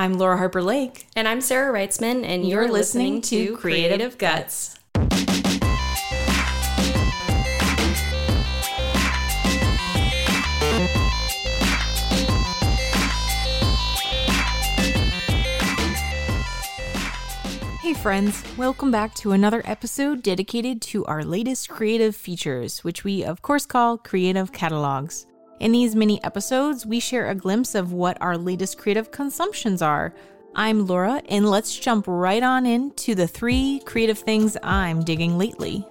I'm Laura Harper Lake. And I'm Sarah Reitzman, and you're, You're listening, listening to to Creative Creative Guts. Hey, friends, welcome back to another episode dedicated to our latest creative features, which we, of course, call Creative Catalogs. In these mini episodes, we share a glimpse of what our latest creative consumptions are. I'm Laura, and let's jump right on into the three creative things I'm digging lately.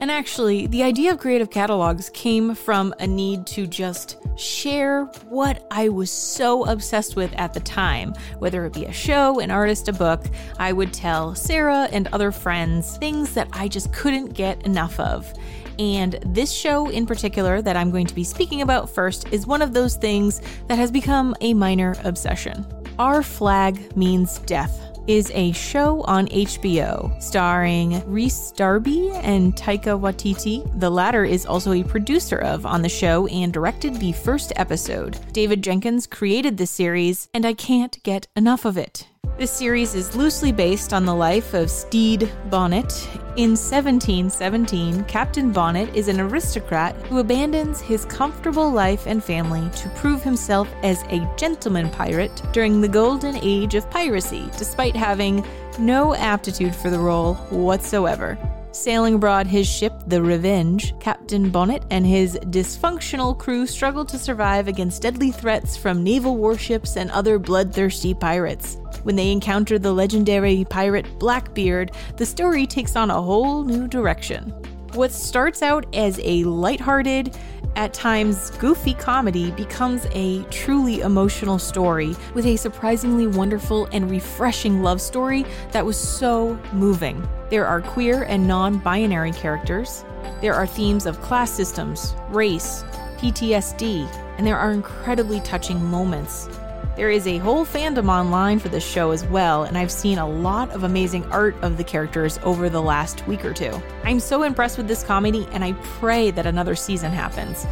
And actually, the idea of creative catalogs came from a need to just share what I was so obsessed with at the time. Whether it be a show, an artist, a book, I would tell Sarah and other friends things that I just couldn't get enough of. And this show in particular, that I'm going to be speaking about first, is one of those things that has become a minor obsession. Our Flag Means Death is a show on HBO starring Rhys Darby and Taika Waititi. The latter is also a producer of on the show and directed the first episode. David Jenkins created the series, and I can't get enough of it. This series is loosely based on the life of Stede Bonnet. In 1717, Captain Bonnet is an aristocrat who abandons his comfortable life and family to prove himself as a gentleman pirate during the golden age of piracy, despite having no aptitude for the role whatsoever. Sailing aboard his ship, the Revenge, Captain Bonnet and his dysfunctional crew struggle to survive against deadly threats from naval warships and other bloodthirsty pirates. When they encounter the legendary pirate Blackbeard, the story takes on a whole new direction. What starts out as a lighthearted, at times goofy comedy becomes a truly emotional story with a surprisingly wonderful and refreshing love story that was so moving. There are queer and non binary characters, there are themes of class systems, race, PTSD, and there are incredibly touching moments. There is a whole fandom online for this show as well, and I've seen a lot of amazing art of the characters over the last week or two. I'm so impressed with this comedy, and I pray that another season happens.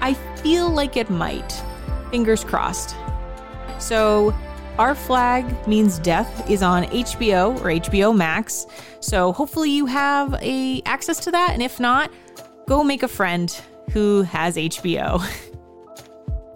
I feel like it might. Fingers crossed. So, Our Flag Means Death is on HBO or HBO Max. So, hopefully, you have a access to that, and if not, go make a friend who has HBO.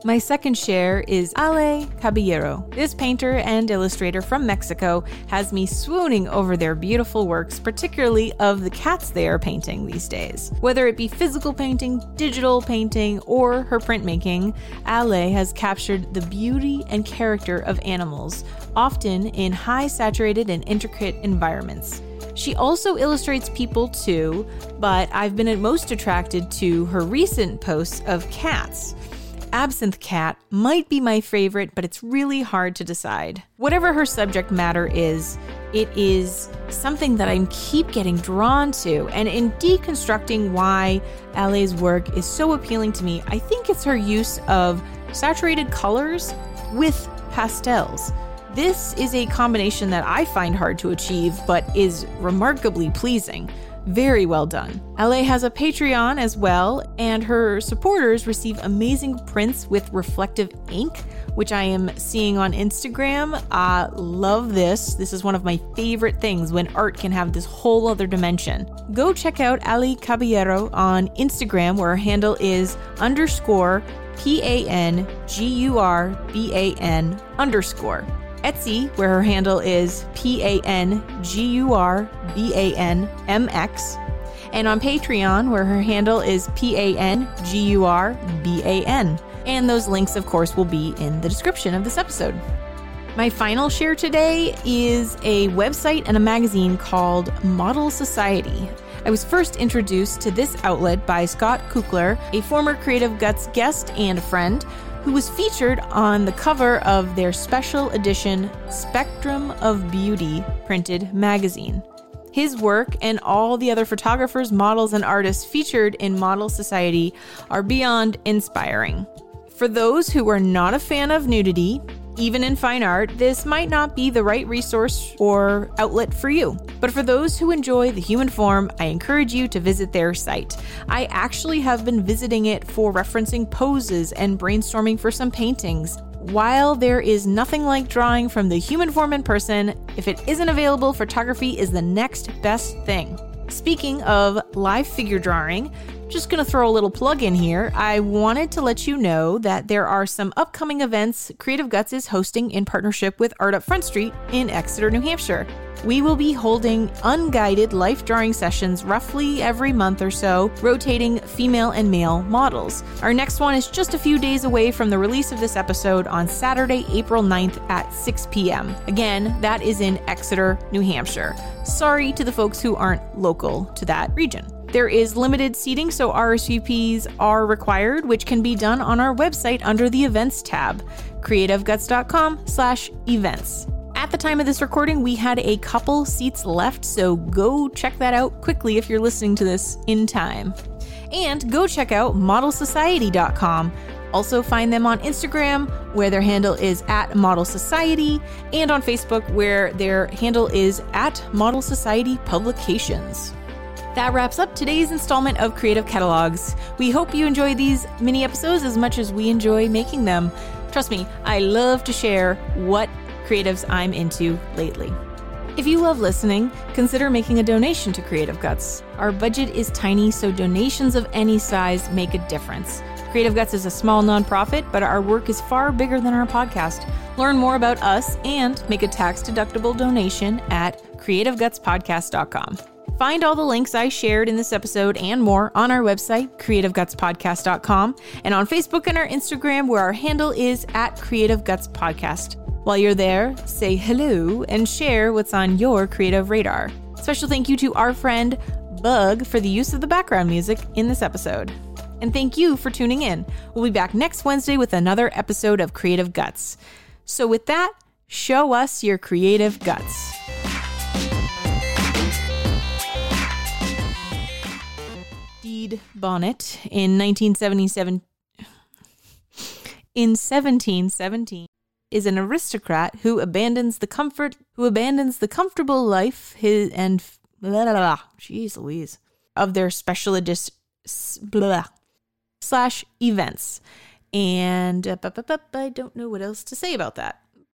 My second share is Ale Caballero. This painter and illustrator from Mexico has me swooning over their beautiful works, particularly of the cats they are painting these days. Whether it be physical painting, digital painting, or her printmaking, Ale has captured the beauty and character of animals, often in high saturated and intricate environments. She also illustrates people too, but I've been most attracted to her recent posts of cats. Absinthe Cat might be my favorite, but it's really hard to decide. Whatever her subject matter is, it is something that I keep getting drawn to. And in deconstructing why Ale's work is so appealing to me, I think it's her use of saturated colors with pastels. This is a combination that I find hard to achieve, but is remarkably pleasing. Very well done. Ale has a Patreon as well, and her supporters receive amazing prints with reflective ink, which I am seeing on Instagram. I love this. This is one of my favorite things when art can have this whole other dimension. Go check out Ale Caballero on Instagram, where her handle is underscore P A N G U R B A N underscore. Etsy, where her handle is P A N G U R B A N M X, and on Patreon, where her handle is P A N G U R B A N. And those links, of course, will be in the description of this episode. My final share today is a website and a magazine called Model Society. I was first introduced to this outlet by Scott Kukler, a former Creative Guts guest and friend who was featured on the cover of their special edition Spectrum of Beauty printed magazine. His work and all the other photographers, models, and artists featured in Model Society are beyond inspiring. For those who are not a fan of nudity, even in fine art, this might not be the right resource or outlet for you. But for those who enjoy the human form, I encourage you to visit their site. I actually have been visiting it for referencing poses and brainstorming for some paintings. While there is nothing like drawing from the human form in person, if it isn't available, photography is the next best thing. Speaking of live figure drawing, just going to throw a little plug in here. I wanted to let you know that there are some upcoming events Creative Guts is hosting in partnership with Art Up Front Street in Exeter, New Hampshire. We will be holding unguided life drawing sessions roughly every month or so, rotating female and male models. Our next one is just a few days away from the release of this episode on Saturday, April 9th at 6 p.m. Again, that is in Exeter, New Hampshire. Sorry to the folks who aren't local to that region. There is limited seating, so RSVPs are required, which can be done on our website under the events tab, creativeguts.com slash events. At the time of this recording, we had a couple seats left, so go check that out quickly if you're listening to this in time. And go check out modelsociety.com. Also, find them on Instagram, where their handle is at Model Society, and on Facebook, where their handle is at Model Society Publications. That wraps up today's installment of Creative Catalogs. We hope you enjoy these mini episodes as much as we enjoy making them. Trust me, I love to share what creatives I'm into lately. If you love listening, consider making a donation to Creative Guts. Our budget is tiny, so donations of any size make a difference. Creative Guts is a small nonprofit, but our work is far bigger than our podcast. Learn more about us and make a tax deductible donation at creativegutspodcast.com. Find all the links I shared in this episode and more on our website, creativegutspodcast.com, and on Facebook and our Instagram, where our handle is at Creative Guts Podcast. While you're there, say hello and share what's on your creative radar. Special thank you to our friend Bug for the use of the background music in this episode. And thank you for tuning in. We'll be back next Wednesday with another episode of Creative Guts. So, with that, show us your creative guts. Bonnet in 1977 in 1717 is an aristocrat who abandons the comfort who abandons the comfortable life his and blah, blah, blah, jeez Louise of their special edition blah, slash events and uh, I don't know what else to say about that.